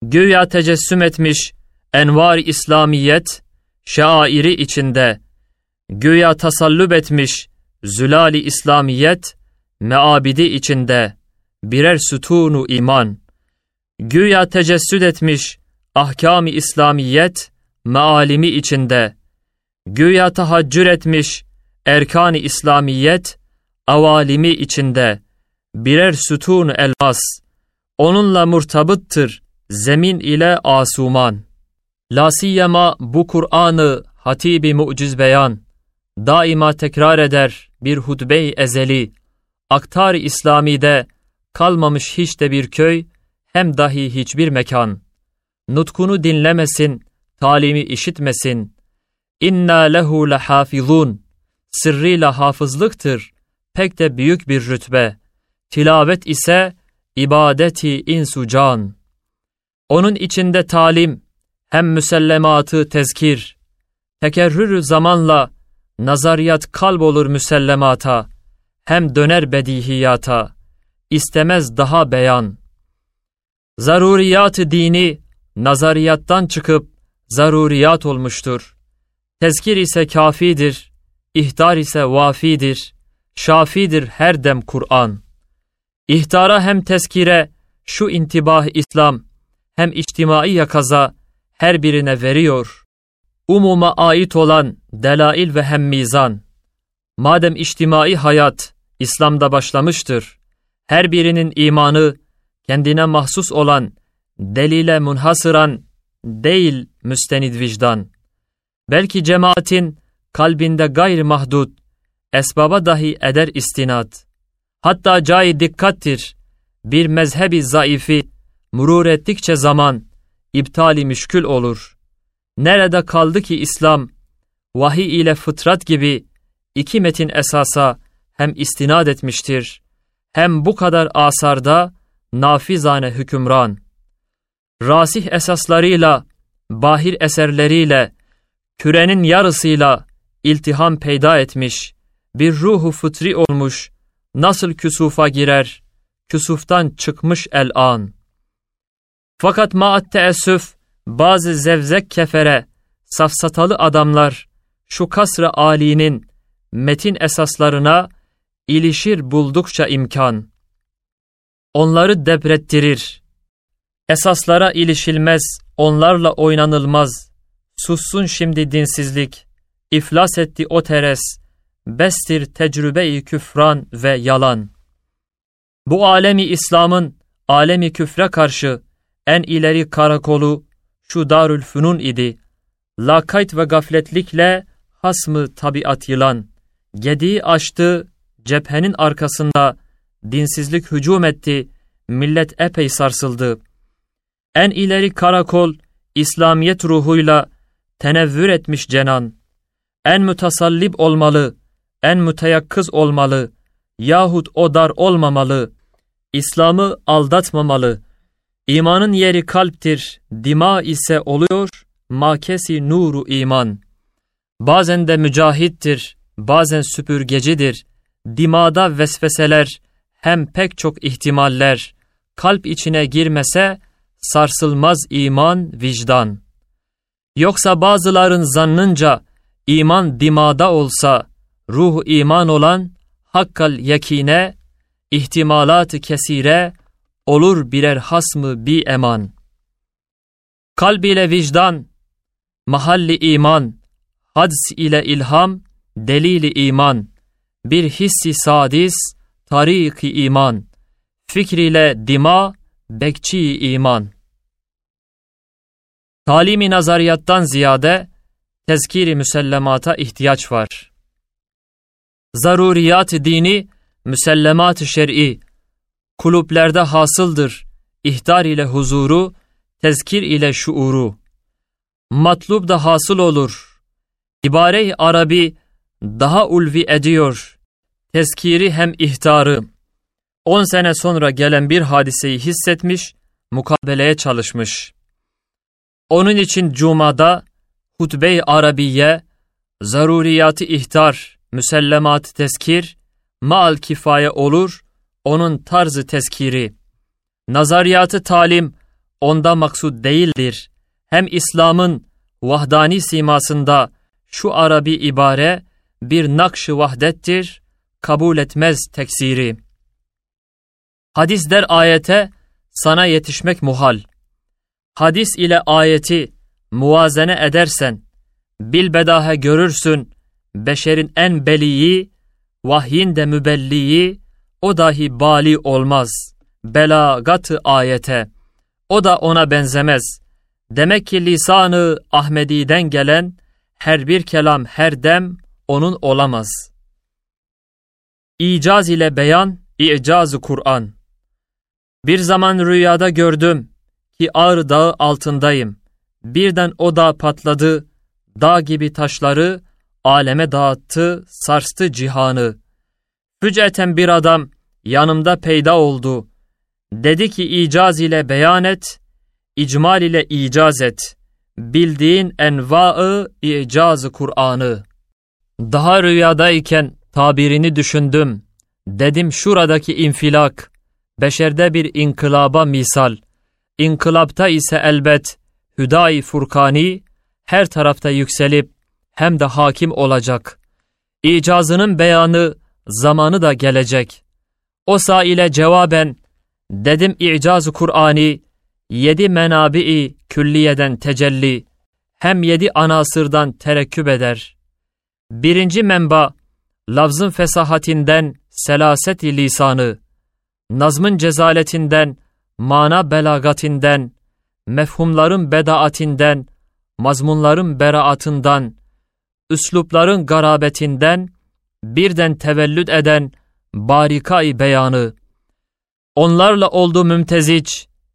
Güya tecessüm etmiş envar İslamiyet şairi içinde. Güya tasallüp etmiş zülali İslamiyet meabidi içinde. Birer sütunu iman. Güya tecessüd etmiş ahkam-ı İslamiyet mealimi içinde. Güya tahaccür etmiş erkan-ı İslamiyet avalimi içinde. Birer sütun elmas. Onunla murtabıttır zemin ile asuman. Lasiyema bu Kur'an'ı hatibi muciz beyan, daima tekrar eder bir hutbe-i ezeli, aktar İslami'de kalmamış hiç de bir köy, hem dahi hiçbir mekan. Nutkunu dinlemesin, talimi işitmesin. İnna lehu lehafizun. Sırrıyla hafızlıktır, pek de büyük bir rütbe. Tilavet ise ibadeti insu can. Onun içinde talim, hem müsellematı tezkir. Tekerrür zamanla nazariyat kalb olur müsellemata, hem döner bedihiyata, istemez daha beyan. Zaruriyat-ı dini nazariyattan çıkıp zaruriyat olmuştur. Tezkir ise kafidir, ihtar ise vafidir, şafidir her dem Kur'an. İhtara hem tezkire şu intibah İslam hem içtimai yakaza her birine veriyor. Umuma ait olan delail ve hem mizan. Madem içtimai hayat İslam'da başlamıştır, her birinin imanı kendine mahsus olan delile munhasıran değil müstenid vicdan. Belki cemaatin kalbinde gayri mahdut, esbaba dahi eder istinat. Hatta cai dikkattir, bir mezhebi zayıfi, murur ettikçe zaman, iptali müşkül olur. Nerede kaldı ki İslam, vahiy ile fıtrat gibi iki metin esasa hem istinad etmiştir, hem bu kadar asarda nafizane hükümran. Rasih esaslarıyla, bahir eserleriyle, kürenin yarısıyla iltiham peyda etmiş, bir ruhu fıtri olmuş, nasıl küsufa girer, küsuftan çıkmış el-an. Fakat maat teessüf, bazı zevzek kefere, safsatalı adamlar, şu kasra alinin metin esaslarına ilişir buldukça imkan. Onları debrettirir. Esaslara ilişilmez, onlarla oynanılmaz. Sussun şimdi dinsizlik, iflas etti o teres, bestir tecrübe-i küfran ve yalan. Bu alemi İslam'ın alemi küfre karşı en ileri karakolu şu Darül Fünun idi. Lakayt ve gafletlikle hasmı tabiat yılan. Gediği açtı, cephenin arkasında dinsizlik hücum etti, millet epey sarsıldı. En ileri karakol, İslamiyet ruhuyla tenevvür etmiş cenan. En mütasallib olmalı, en müteyakkız olmalı, yahut o dar olmamalı, İslam'ı aldatmamalı. İmanın yeri kalptir, dima ise oluyor, makesi nuru iman. Bazen de mücahittir, bazen süpürgecidir. Dimada vesveseler, hem pek çok ihtimaller, kalp içine girmese, sarsılmaz iman, vicdan. Yoksa bazıların zannınca, iman dimada olsa, ruh iman olan, hakkal yakine, ihtimalat kesire, olur birer hasmı bi eman. Kalb ile vicdan, mahalli iman, hads ile ilham, delili iman, bir hissi sadis, tariki iman, fikriyle dima, bekçi iman. Talimi nazariyattan ziyade tezkiri müsellemata ihtiyaç var. Zaruriyat dini, müsellemat şer'i, kulüplerde hasıldır, ihtar ile huzuru, tezkir ile şuuru. Matlub da hasıl olur. İbare-i Arabi daha ulvi ediyor. Tezkiri hem ihtarı. On sene sonra gelen bir hadiseyi hissetmiş, mukabeleye çalışmış. Onun için Cuma'da hutbe-i Arabiye, zaruriyatı ihtar, müsellemat tezkir, maal kifaye olur, onun tarzı tezkiri. Nazariyatı talim onda maksud değildir. Hem İslam'ın vahdani simasında şu Arabi ibare bir nakş-ı vahdettir, kabul etmez teksiri. Hadis der ayete, sana yetişmek muhal. Hadis ile ayeti muvazene edersen, bilbedahe görürsün, beşerin en beliyi, vahyin de mübelliyi, o dahi bali olmaz. Belagatı ayete, o da ona benzemez. Demek ki lisanı Ahmedi'den gelen, her bir kelam her dem onun olamaz. İcaz ile beyan, i'cazı Kur'an. Bir zaman rüyada gördüm ki Ağrı Dağı altındayım. Birden o dağ patladı, dağ gibi taşları aleme dağıttı, sarstı cihanı. Füceten bir adam yanımda peyda oldu. Dedi ki icaz ile beyan et, icmal ile icaz et. Bildiğin envaı icazı Kur'an'ı. Daha rüyadayken tabirini düşündüm. Dedim şuradaki infilak, beşerde bir inkılaba misal. İnkılapta ise elbet hüdayi furkani her tarafta yükselip hem de hakim olacak. İcazının beyanı zamanı da gelecek. O ile cevaben dedim i'caz-ı Kur'ani yedi menabi külliyeden tecelli hem yedi anasırdan terekküp eder. Birinci menba lafzın fesahatinden selaset-i lisanı, nazmın cezaletinden, mana belagatinden, mefhumların bedaatinden, mazmunların beraatından, üslupların garabetinden, birden tevellüd eden barikay beyanı. Onlarla oldu mümtezic,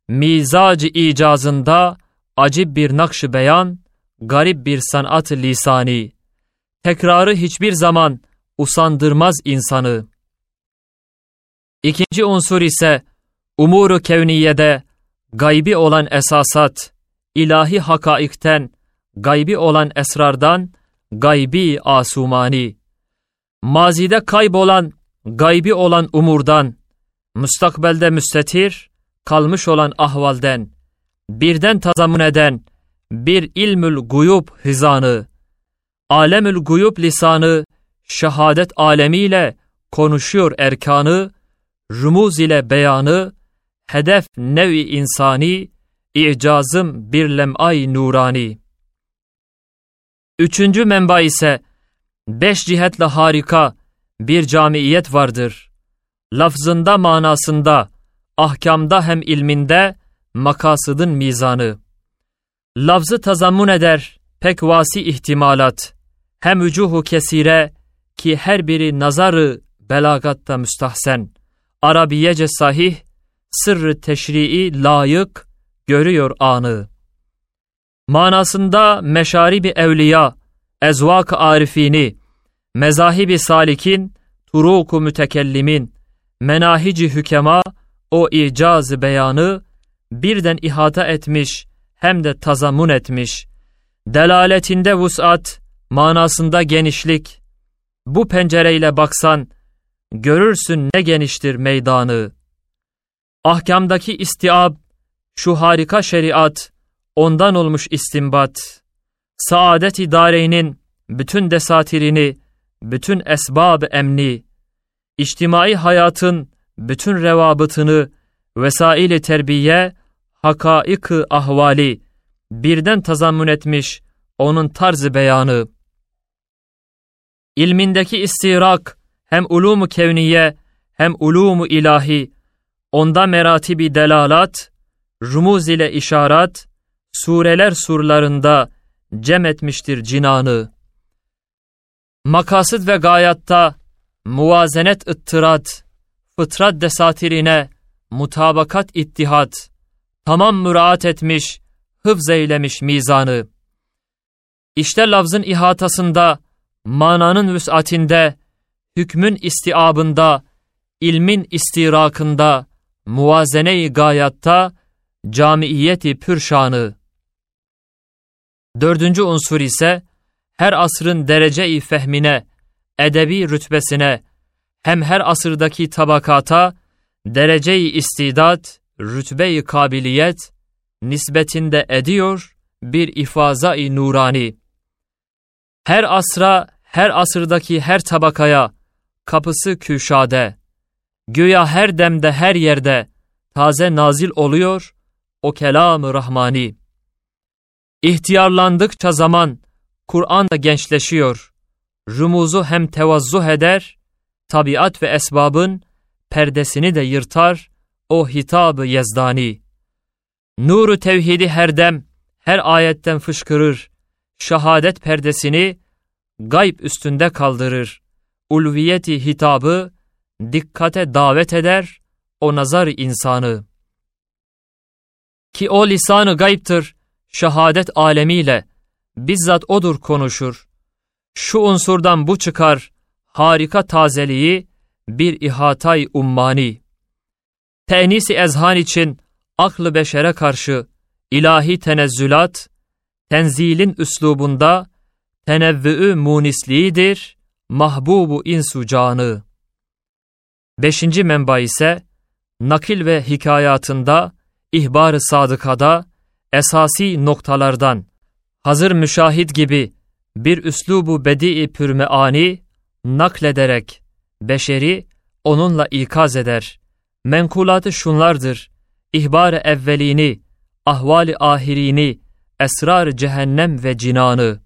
mizacı icazında acib bir nakş beyan, garip bir sanat lisani. Tekrarı hiçbir zaman usandırmaz insanı. İkinci unsur ise umuru kevniyede gaybi olan esasat, ilahi hakaikten, gaybi olan esrardan, gaybi asumani. Mazide kaybolan, gaybi olan umurdan, müstakbelde müstetir, kalmış olan ahvalden, birden tazamun eden, bir ilmül guyub hizanı, alemül guyub lisanı, şehadet alemiyle konuşuyor erkanı, rumuz ile beyanı, hedef nevi insani, icazım bir lem'ay nurani. Üçüncü menba ise, beş cihetle harika bir camiiyet vardır. Lafzında manasında, ahkamda hem ilminde, makasıdın mizanı. Lafzı tazammun eder pek vasi ihtimalat, hem vücuhu kesire ki her biri nazarı belagatta müstahsen, Arabiyece sahih, sırrı teşrii layık, görüyor anı. Manasında meşaribi evliya, ezvak-ı arifini, mezahibi salikin, turuku mütekellimin, menahici hükema, o icaz beyanı, birden ihata etmiş, hem de tazamun etmiş. Delaletinde vusat, manasında genişlik. Bu pencereyle baksan, görürsün ne geniştir meydanı. Ahkamdaki istiab, şu harika şeriat, ondan olmuş istimbat. Saadet-i dareynin bütün desatirini, bütün esbab emni, içtimai hayatın bütün revabıtını, vesail-i terbiye, hakaik-ı ahvali, birden tazammun etmiş onun tarzı beyanı. İlmindeki istirak, hem ulumu kevniye, hem ulumu ilahi, onda meratibi delalat, rumuz ile işaret, sureler surlarında cem etmiştir cinanı. Makasıd ve gayatta muvazenet ıttırat, fıtrat desatirine mutabakat ittihat, tamam müraat etmiş, hıfz eylemiş mizanı. İşte lafzın ihatasında, mananın vüs'atinde, hükmün istiabında, ilmin istirakında, muvazene-i gayatta, camiiyeti pürşanı. Dördüncü unsur ise, her asrın derece-i fehmine, edebi rütbesine, hem her asırdaki tabakata, derece-i istidat, rütbe-i kabiliyet, nisbetinde ediyor bir ifaza-i nurani. Her asra, her asırdaki her tabakaya, kapısı küşade, güya her demde her yerde, taze nazil oluyor, o kelam-ı rahmani. İhtiyarlandıkça zaman, Kur'an da gençleşiyor, rumuzu hem tevazzuh eder, tabiat ve esbabın perdesini de yırtar, o hitab-ı yezdani. Nuru tevhidi her dem, her ayetten fışkırır, şehadet perdesini gayb üstünde kaldırır. Ulviyeti hitabı dikkate davet eder o nazar insanı. Ki o lisanı gayiptir, şehadet alemiyle, bizzat odur konuşur. Şu unsurdan bu çıkar, harika tazeliği, bir ihatay ummani. Tenisi ezhan için aklı beşere karşı ilahi tenezzülat, tenzilin üslubunda tenevvü'ü munisliğidir, mahbubu insu canı. Beşinci menba ise, nakil ve hikayatında, ihbar-ı sadıkada, esasi noktalardan, hazır müşahit gibi bir üslubu bedi-i pürmeani naklederek, beşeri onunla ikaz eder. Menkulatı şunlardır, ihbar-ı evvelini, ahval-i ahirini, esrar cehennem ve cinanı.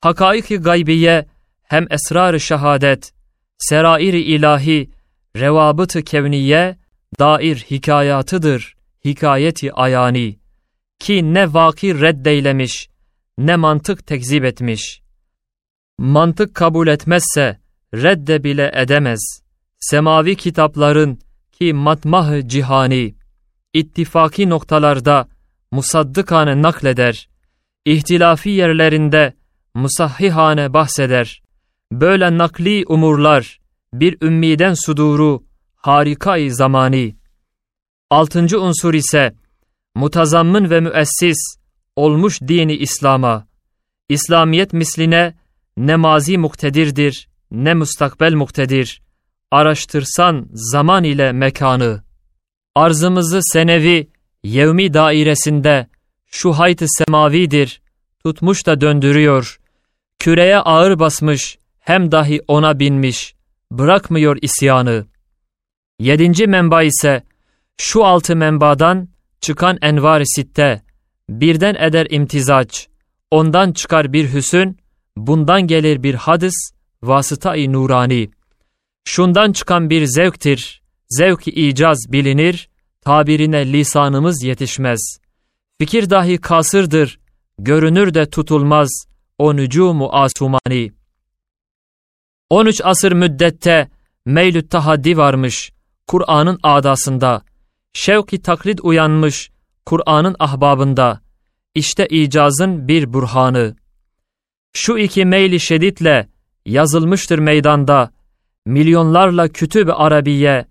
Hakaik-i gaybiye hem esrar-ı şehadet, serair-i ilahi, revabıt-ı kevniye, dair hikayatıdır, hikayeti ayani. Ki ne vaki reddeylemiş, ne mantık tekzip etmiş. Mantık kabul etmezse, redde bile edemez. semavi kitapların ki matmah cihani, ittifaki noktalarda musaddıkane nakleder, ihtilafi yerlerinde musahhihane bahseder. Böyle nakli umurlar, bir ümmiden suduru, harikayı zamani. Altıncı unsur ise, mutazammın ve müessis olmuş dini İslam'a, İslamiyet misline ne mazi muktedirdir, ne mustakbel muktedir. Araştırsan zaman ile mekanı. Arzımızı senevi, yevmi dairesinde, şu hayt semavidir, tutmuş da döndürüyor. Küreye ağır basmış, hem dahi ona binmiş, bırakmıyor isyanı. Yedinci menba ise, şu altı menbadan çıkan envar sitte, birden eder imtizaç, ondan çıkar bir hüsün, bundan gelir bir hadis, vasıta-i nurani. Şundan çıkan bir zevktir, zevk-i icaz bilinir, tabirine lisanımız yetişmez. Fikir dahi kasırdır, görünür de tutulmaz, o nücumu asumani. 13 asır müddette meylü tahaddi varmış, Kur'an'ın adasında, şevki taklit uyanmış, Kur'an'ın ahbabında, işte icazın bir burhanı. Şu iki meyli şeditle yazılmıştır meydanda, milyonlarla kütüb arabiye,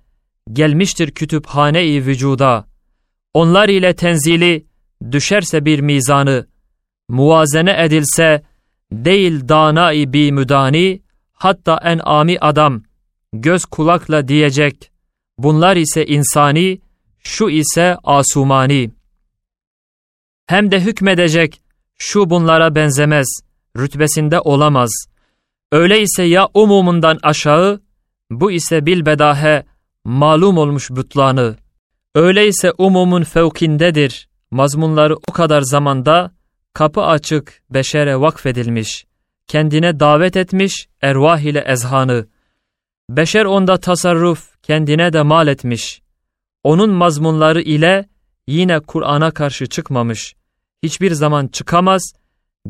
gelmiştir kütüphane-i vücuda. Onlar ile tenzili düşerse bir mizanı, muvazene edilse, değil dana-i bi müdani, hatta en ami adam, göz kulakla diyecek, bunlar ise insani, şu ise asumani. Hem de hükmedecek, şu bunlara benzemez, rütbesinde olamaz. Öyleyse ya umumundan aşağı, bu ise bilbedahe malum olmuş bütlanı. Öyleyse umumun fevkindedir, mazmunları o kadar zamanda, kapı açık beşere vakfedilmiş, kendine davet etmiş ervah ile ezhanı. Beşer onda tasarruf kendine de mal etmiş. Onun mazmunları ile yine Kur'an'a karşı çıkmamış. Hiçbir zaman çıkamaz,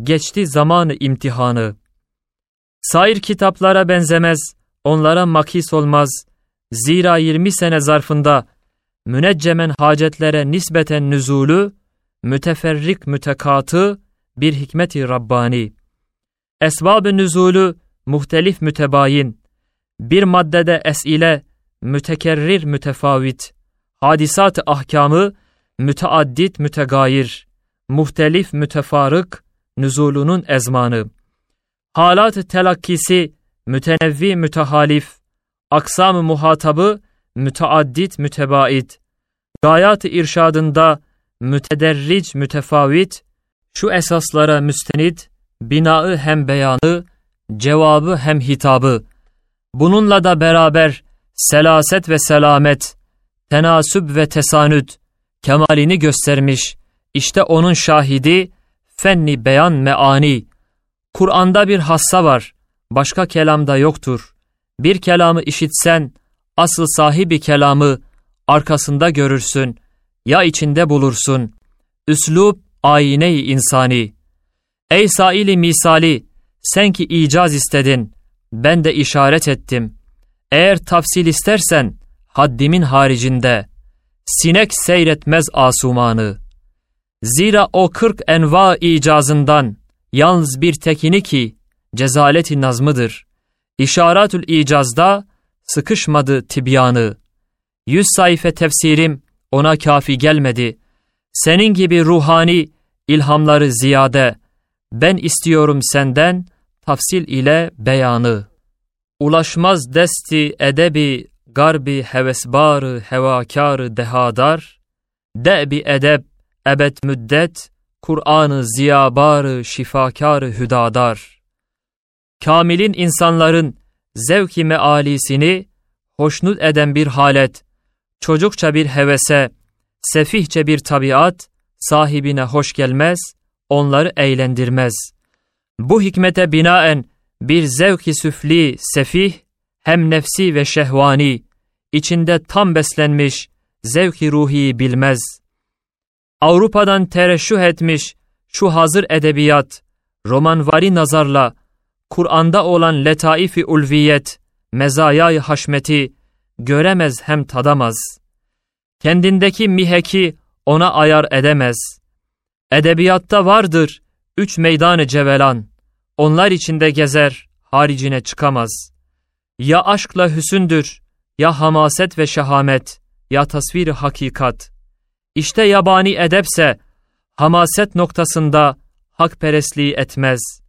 geçti zamanı imtihanı. Sair kitaplara benzemez, onlara makis olmaz. Zira 20 sene zarfında müneccemen hacetlere nispeten nüzulü, müteferrik mütekatı bir hikmeti Rabbani. Esbab-ı nüzulü muhtelif mütebayin. Bir maddede esile mütekerrir mütefavit. Hadisat-ı ahkamı müteaddit mütegayir. Muhtelif mütefarık nüzulunun ezmanı. Halat-ı telakkisi mütenevvi mütehalif. Aksam-ı muhatabı müteaddit mütebait. Gayat-ı irşadında mütederric mütefavit, şu esaslara müstenid, binaı hem beyanı, cevabı hem hitabı. Bununla da beraber selaset ve selamet, tenasüb ve tesanüt, kemalini göstermiş, işte onun şahidi, fenni beyan meani. Kur'an'da bir hassa var, başka kelamda yoktur. Bir kelamı işitsen, asıl sahibi kelamı arkasında görürsün, ya içinde bulursun. Üslub ayine-i insani. Ey saili misali, sen ki icaz istedin, ben de işaret ettim. Eğer tafsil istersen, haddimin haricinde, sinek seyretmez asumanı. Zira o kırk enva icazından, yalnız bir tekini ki, cezaleti nazmıdır. İşaratül icazda, sıkışmadı tibyanı. Yüz sayfa tefsirim, ona kafi gelmedi. Senin gibi ruhani ilhamları ziyade, ben istiyorum senden tafsil ile beyanı. Ulaşmaz desti edebi garbi hevesbarı hevakarı dehadar, debi edeb ebed müddet, Kur'an'ı ziyabarı şifakarı hüdadar. Kamilin insanların zevki mealisini hoşnut eden bir halet, çocukça bir hevese, sefihçe bir tabiat, sahibine hoş gelmez, onları eğlendirmez. Bu hikmete binaen bir zevki süfli, sefih, hem nefsi ve şehvani, içinde tam beslenmiş, zevki ruhi bilmez. Avrupa'dan tereşüh etmiş şu hazır edebiyat, romanvari nazarla, Kur'an'da olan letaifi ulviyet, mezayay haşmeti, göremez hem tadamaz. Kendindeki miheki ona ayar edemez. Edebiyatta vardır üç meydanı cevelan, onlar içinde gezer, haricine çıkamaz. Ya aşkla hüsündür, ya hamaset ve şehamet, ya tasviri hakikat. İşte yabani edepse, hamaset noktasında hakperestliği etmez.